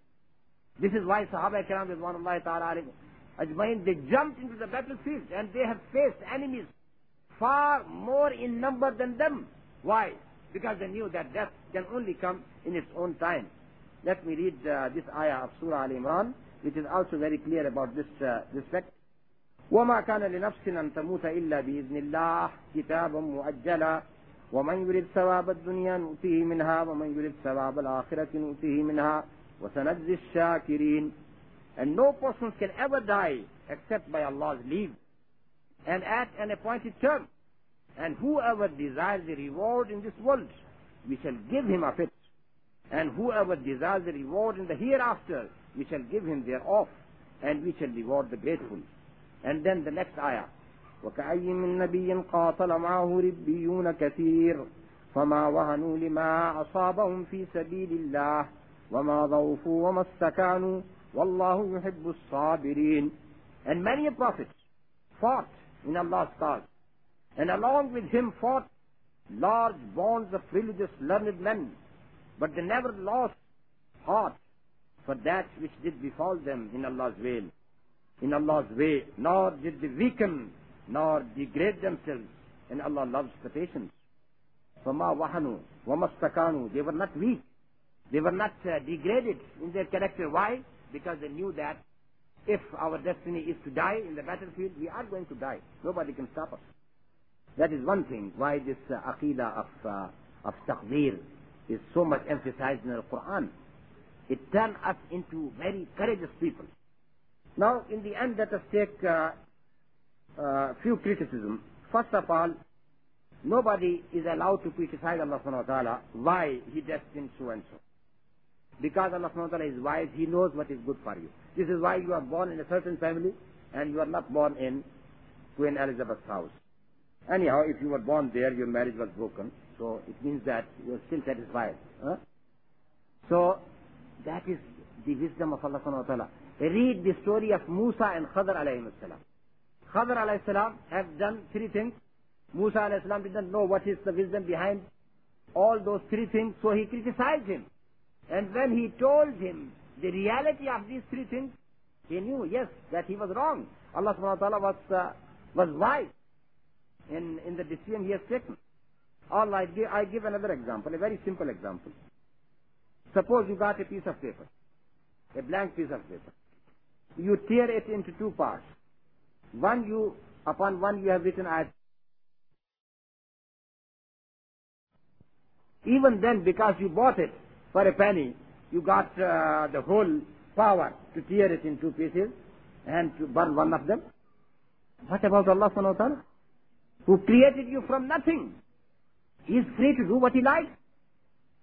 This is why Sahaba Kiram Rizwanullah Ta'ala Ajmain, they jumped into the battlefield and they have faced enemies far more in number than them. Why? Because they knew that death can only come in its own time. Let me read uh, this ayah of Surah Al-Imran, which is also very clear about this, uh, this fact. وما كان لنفس أن تموت إلا بإذن الله كتابا مؤجلا ومن يريد ثواب الدنيا نؤتيه منها ومن يريد ثواب الآخرة نؤتيه منها وسنجزي الشاكرين And no person can ever die except by Allah's leave and at an appointed term. And whoever desires the reward in this world, we shall give him of it. And whoever desires the reward in the hereafter, we shall give him thereof, and we shall reward the grateful. And then the next ayah. وكأي من نبي قاتل معه ربيون كثير فما وهنوا لما أصابهم في سبيل الله وما ضعفوا وما استكانوا والله يحب الصابرين And many a prophet fought in Allah's cause. And along with him fought large bonds of religious learned men. But they never lost heart for that which did befall them in Allah's way. In Allah's way, nor did they weaken, nor degrade themselves. And Allah loves the patience. فَمَا وَحَنُوا وَمَسْتَكَانُوا They were not weak. They were not uh, degraded in their character. Why? Because they knew that if our destiny is to die in the battlefield, we are going to die. Nobody can stop us. That is one thing why this uh, aqidah of, uh, of taqdeer is so much emphasized in the Quran. It turned us into very courageous people. Now, in the end, let us take a uh, uh, few criticisms. First of all, nobody is allowed to criticize Allah subhanahu wa ta'ala why He destined so and so. Because Allah subhanahu wa ta'ala is wise, He knows what is good for you. This is why you are born in a certain family and you are not born in Queen Elizabeth's house. Anyhow, if you were born there, your marriage was broken, so it means that you are still satisfied. Huh? So, that is the wisdom of Allah subhanahu wa ta'ala. Read the story of Musa and Khadr alayhi salam. Khadr alayhi salam have done three things. Musa alayhi salam didn't know what is the wisdom behind all those three things, so he criticized him. And when he told him the reality of these three things, he knew, yes, that he was wrong. Allah subhanahu wa ta'ala was, uh, was wise in, in the decision he has taken. All I give, I give another example, a very simple example. Suppose you got a piece of paper, a blank piece of paper. You tear it into two parts. One you, upon one you have written ayat. Even then, because you bought it for a penny, you got uh, the whole power to tear it in two pieces and to burn one of them. What about Allah subhanahu wa ta'ala? Who created you from nothing. He is free to do what he likes.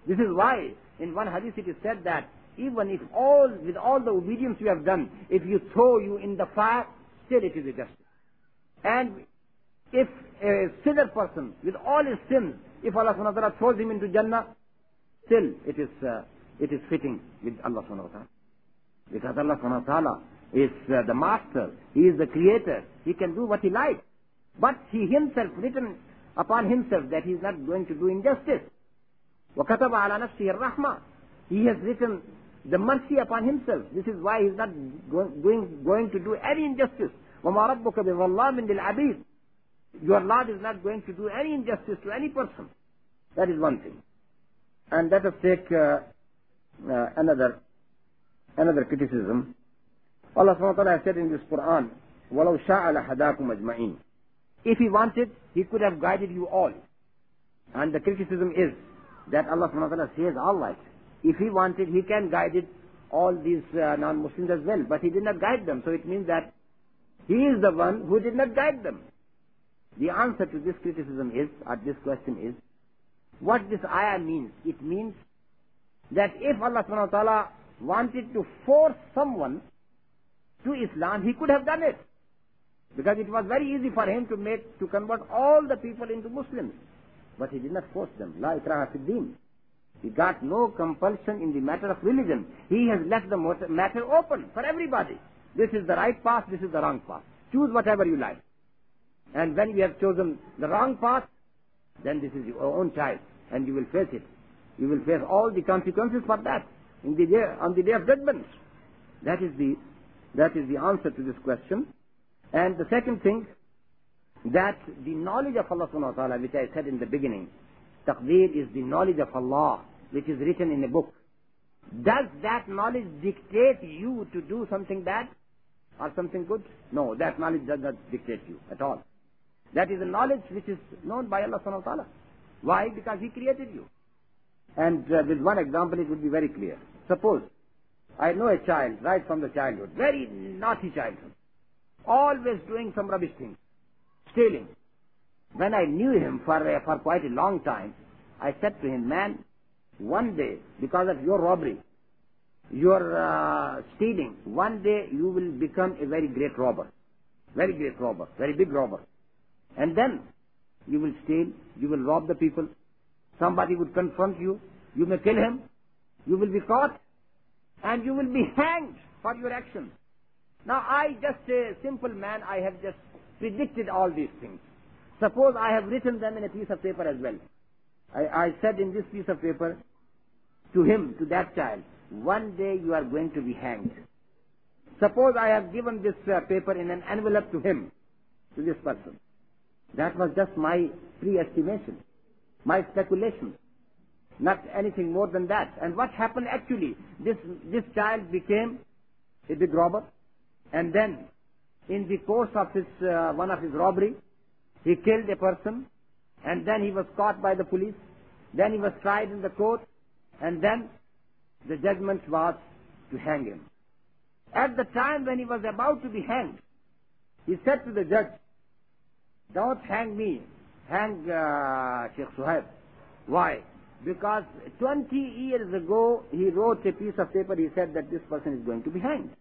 This is why in one hadith it is said that even if all, with all the obedience you have done, if you throw you in the fire, still it is a justice. And if a sinner person, with all his sins, if Allah subhanahu wa ta'ala throws him into Jannah, still it is, uh, it is fitting with Allah subhanahu wa ta'ala. Because Allah subhanahu wa ta'ala is uh, the master, He is the creator, He can do what He likes. But He Himself written upon Himself that He is not going to do injustice. وَكَتَبَ عَلَى نَفْسِهِ الرَّحْمَةِ He has written the mercy upon Himself. This is why He is not going, going to do any injustice. وَمَا رَبُّكَ بِظَلَّامٍ لِلْعَبِيدِ Your Lord is not going to do any injustice to any person. That is one thing. And let us take uh, uh, another another criticism. Allah subhanahu wa ta'ala has said in this Quran, وَلَوْ شَاءَ لَحَدَاكُمْ أَجْمَعِينَ If He wanted, He could have guided you all. And the criticism is that Allah subhanahu wa ta'ala says, all right, if He wanted, He can guide it, all these uh, non-Muslims as well. But He did not guide them. So it means that He is the one who did not guide them. The answer to this criticism is, or this question is, what this ayah means. It means that if Allah subhanahu wa ta'ala wanted to force someone to Islam, he could have done it. Because it was very easy for him to make, to convert all the people into Muslims. But he did not force them. La ikraha fi. He got no compulsion in the matter of religion. He has left the matter open for everybody. This is the right path, this is the wrong path. Choose whatever you like. And when you have chosen the wrong path, then this is your own choice, and you will face it. You will face all the consequences for that in the day, on the day of judgment. That is the, that is the answer to this question. And the second thing, that the knowledge of Allah subhanahu wa ta'ala, which I said in the beginning, taqdeer is the knowledge of Allah, which is written in a book. Does that knowledge dictate you to do something bad or something good? No, that knowledge does not dictate you at all. That is a knowledge which is known by Allah subhanahu wa ta'ala. Why? Because He created you. And uh, with one example it would be very clear. Suppose I know a child right from the childhood, very naughty childhood, always doing some rubbish things, stealing. When I knew him for, uh, for quite a long time, I said to him, man, one day, because of your robbery, your uh, stealing, one day you will become a very great robber. Very great robber, very big robber. And then you will steal, you will rob the people, somebody would confront you, you may kill him, you will be caught, and you will be hanged for your actions. Now I just a simple man, I have just predicted all these things. Suppose I have written them in a piece of paper as well. I, I said in this piece of paper to him, to that child, one day you are going to be hanged. Suppose I have given this uh, paper in an envelope to him, to this person. That was just my pre-estimation, my speculation. Not anything more than that. And what happened actually? This, this child became a big robber. And then, in the course of his, uh, one of his robbery, he killed a person. And then he was caught by the police. Then he was tried in the court. And then the judgment was to hang him. At the time when he was about to be hanged, he said to the judge, don't hang me, hang uh, Sheikh Suhaib. Why? Because 20 years ago, he wrote a piece of paper, he said that this person is going to be hanged.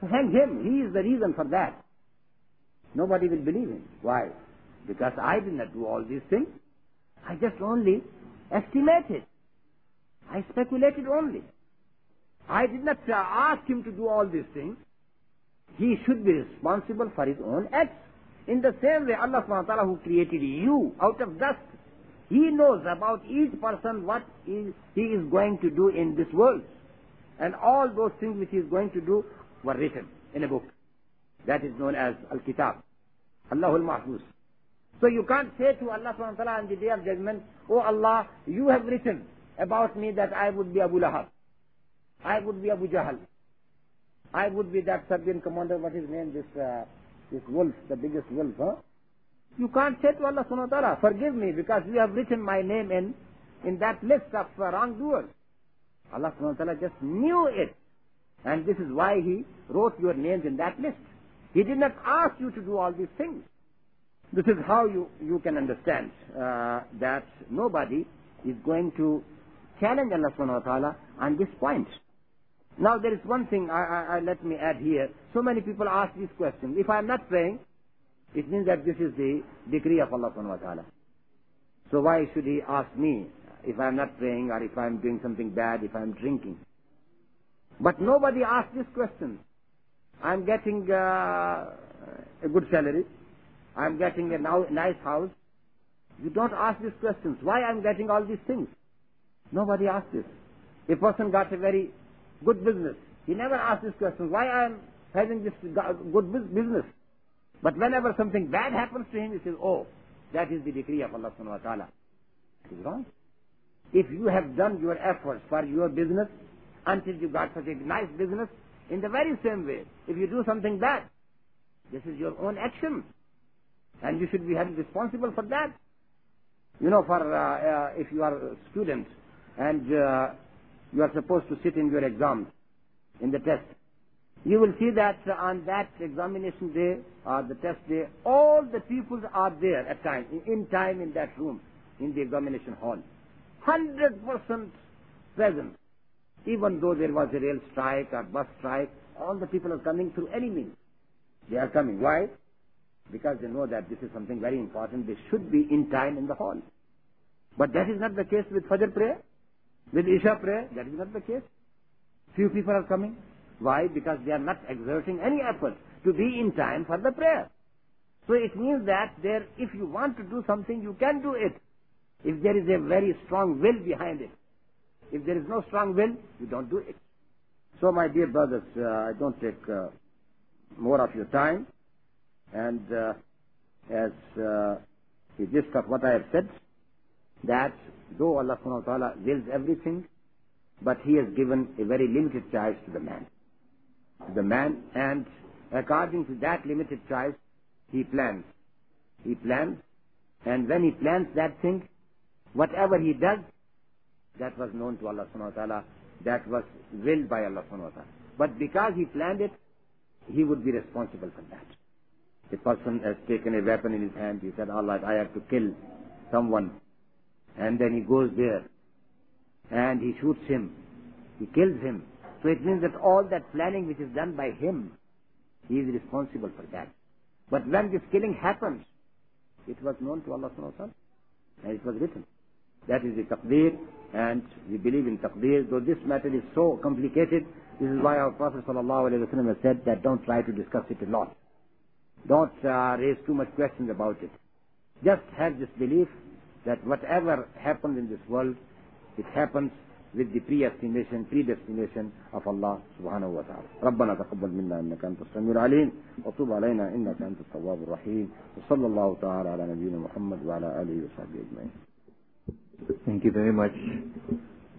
So hang him. He is the reason for that. Nobody will believe him. Why? Because I did not do all these things. I just only estimated. I speculated only. I did not uh, ask him to do all these things. He should be responsible for his own acts. In the same way, Allah subhanahu wa ta'ala who created you out of dust, He knows about each person what is, he is going to do in this world. And all those things which he is going to do were written in a book. That is known as Al-Kitab. al-Lawhul Mahfuz. So you can't say to Allah subhanahu wa ta'ala on the day of judgment, Oh Allah, you have written about me that I would be Abu Lahab. I would be Abu Jahl. I would be that Serbian commander, what is his name, this, uh, this wolf, the biggest wolf, huh? You can't say to Allah subhanahu wa ta'ala, forgive me because you have written my name in, in that list of uh, wrongdoers. Allah subhanahu wa ta'ala just knew it. And this is why He wrote your names in that list. He did not ask you to do all these things. This is how you, you can understand uh, that nobody is going to challenge Allah subhanahu wa ta'ala on this point. Now there is one thing I, I, I, let me add here. So many people ask this question. If I am not praying, it means that this is the decree of Allah subhanahu wa ta'ala. So why should he ask me if I am not praying or if I am doing something bad, if I am drinking? But nobody asks this question. I am getting uh, a good salary. I am getting a now, nice house. You don't ask these questions. Why I am getting all these things? Nobody asks this. A person got a very good business. He never asks this question. Why I am having this good business? But whenever something bad happens to him, he says, oh, that is the decree of Allah subhanahu wa ta'ala. It is wrong. If you have done your efforts for your business until you got such a nice business, in the very same way, if you do something bad, this is your own action. And you should be held responsible for that. You know, for uh, uh, if you are a student and uh, you are supposed to sit in your exams, in the test, you will see that on that examination day or the test day, all the pupils are there at time, in time in that room, in the examination hall. 100% present. Even though there was a rail strike or bus strike, all the people are coming through any means. They are coming. Why? Because they know that this is something very important. They should be in time in the hall. But that is not the case with Fajr prayer. With Isha prayer, that is not the case. Few people are coming. Why? Because they are not exerting any effort to be in time for the prayer. So it means that there, if you want to do something, you can do it. If there is a very strong will behind it. If there is no strong will, you don't do it. So my dear brothers, uh, I don't take uh, more of your time. And uh, as uh, the gist of what I have said, that though Allah subhanahu wa ta'ala wills everything, but He has given a very limited choice to the man. To the man, and according to that limited choice, he plans. He plans, and when he plans that thing, whatever he does, that was known to Allah subhanahu wa ta'ala, that was willed by Allah subhanahu wa ta'ala. But because he planned it, he would be responsible for that. A person has taken a weapon in his hand, he said, Allah, I have to kill someone. And then he goes there, and he shoots him, he kills him. So it means that all that planning which is done by him, he is responsible for that. But when this killing happens, it was known to Allah subhanahu wa ta'ala, and it was written. That is the taqdeer, and we believe in taqdeer, though this matter is so complicated, this is why our Prophet ﷺ has said that don't try to discuss it a lot. Don't uh, raise too much questions about it. Just have this belief that whatever happens in this world, it happens with the predestination, predestination of Allah subhanahu wa ta'ala. ربنا تقبل منا انك انت السميع العليم وتب علينا انك انت التواب الرحيم وصلى الله تعالى على نبينا محمد وعلى اله وصحبه اجمعين. Thank you very much,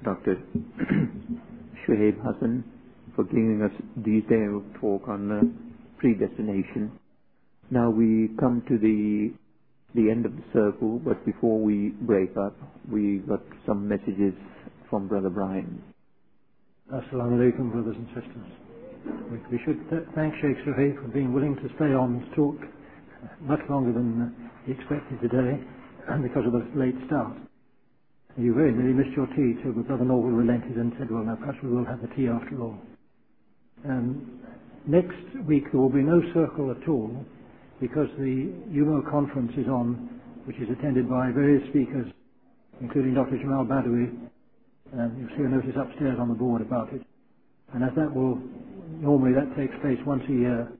Dr. Suhaib Hassan, for giving us detailed talk on predestination. Now we come to the the end of the circle, but before we break up, we got some messages from Brother Brian. Assalamu alaikum, brothers and sisters. We, we should th- thank Sheikh Suhaib for being willing to stay on to talk much longer than he expected today, because of the late start. You very nearly missed your tea but Brother Norval relented and said, well, now perhaps we will have the tea after all. Um, next week there will be no circle at all because the UMO conference is on, which is attended by various speakers, including Dr. Jamal Badawi. You'll see a notice upstairs on the board about it. And as that will, normally that takes place once a year,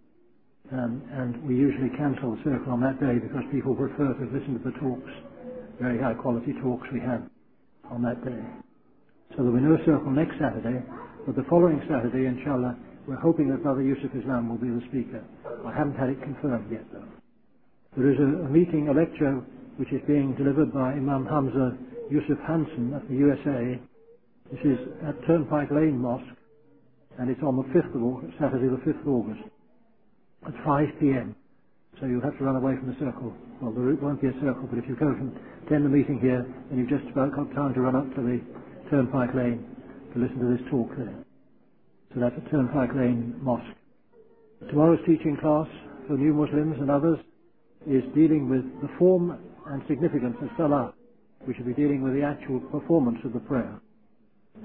um, and we usually cancel the circle on that day because people prefer to listen to the talks, very high quality talks we have on that day. So there'll be no circle next Saturday, but the following Saturday, inshallah, we're hoping that Brother Yusuf Islam will be the speaker. I haven't had it confirmed yet, though. There is a, a meeting, a lecture, which is being delivered by Imam Hamza Yusuf Hansen of the USA. This is at Turnpike Lane Mosque, and it's on the 5th of August, Saturday the 5th of August, at 5 p.m. So you'll have to run away from the circle. Well, there won't be a circle, but if you go and attend the meeting here, then you've just about got time to run up to the Turnpike Lane to listen to this talk there. That's at Turnpike Lane Mosque. Tomorrow's teaching class for new Muslims and others is dealing with the form and significance of Salah. We should be dealing with the actual performance of the prayer.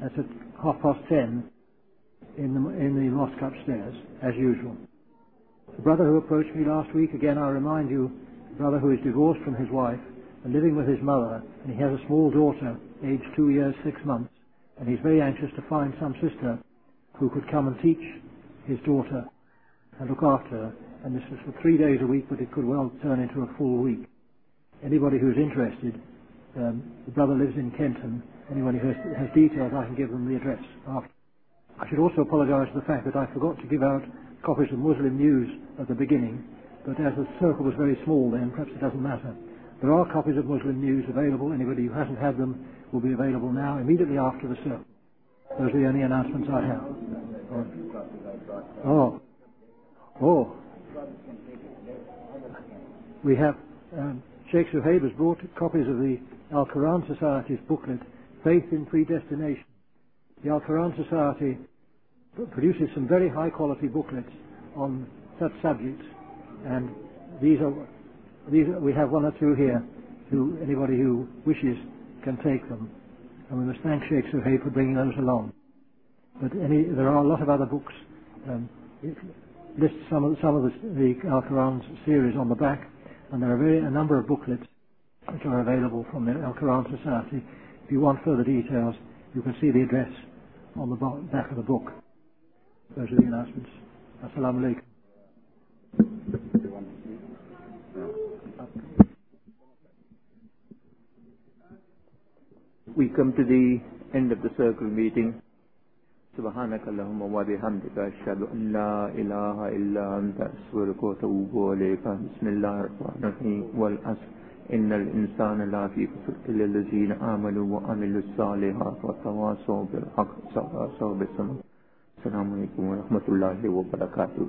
That's at half past ten in the, in the mosque upstairs, as usual. The brother who approached me last week, again I remind you, the brother who is divorced from his wife and living with his mother, and he has a small daughter, aged two years, six months, and he's very anxious to find some sister who could come and teach his daughter and look after her. And this is for three days a week, but it could well turn into a full week. Anybody who's interested, um, the brother lives in Kenton. Anyone who has, has details, I can give them the address after. I should also apologise for the fact that I forgot to give out copies of Muslim News at the beginning, but as the circle was very small then, perhaps it doesn't matter. There are copies of Muslim News available. Anybody who hasn't had them will be available now, immediately after the circle. Those are the only announcements I have. Oh. Oh. We have, um, Sheikh Suhaib has brought copies of the Al Quran Society's booklet, Faith in Predestination. The Al Quran Society produces some very high quality booklets on such subjects, and these are, these are, we have one or two here who anybody who wishes can take them. And we must thank Sheikh Suhaib for bringing those along. But any, there are a lot of other books. Um, it lists some of, some of the, the Al Quran series on the back, and there are very, a number of booklets which are available from the Al Quran Society. If you want further details, you can see the address on the back of the book. Those are the announcements. Assalamu alaikum. We come to the end of the circle meeting. سبحانك اللهم وبحمدك، أشهد أن لا إله إلا أنت، أستغفرك وأتوب إليك. بسم الله الرحمن الرحيم. والعصر. إن الإنسان لا في خسر إلا الذين آمنوا وعملوا الصالحات وتواصوا بالحق وتواصوا بالصبر السلام عليكم ورحمة الله وبركاته.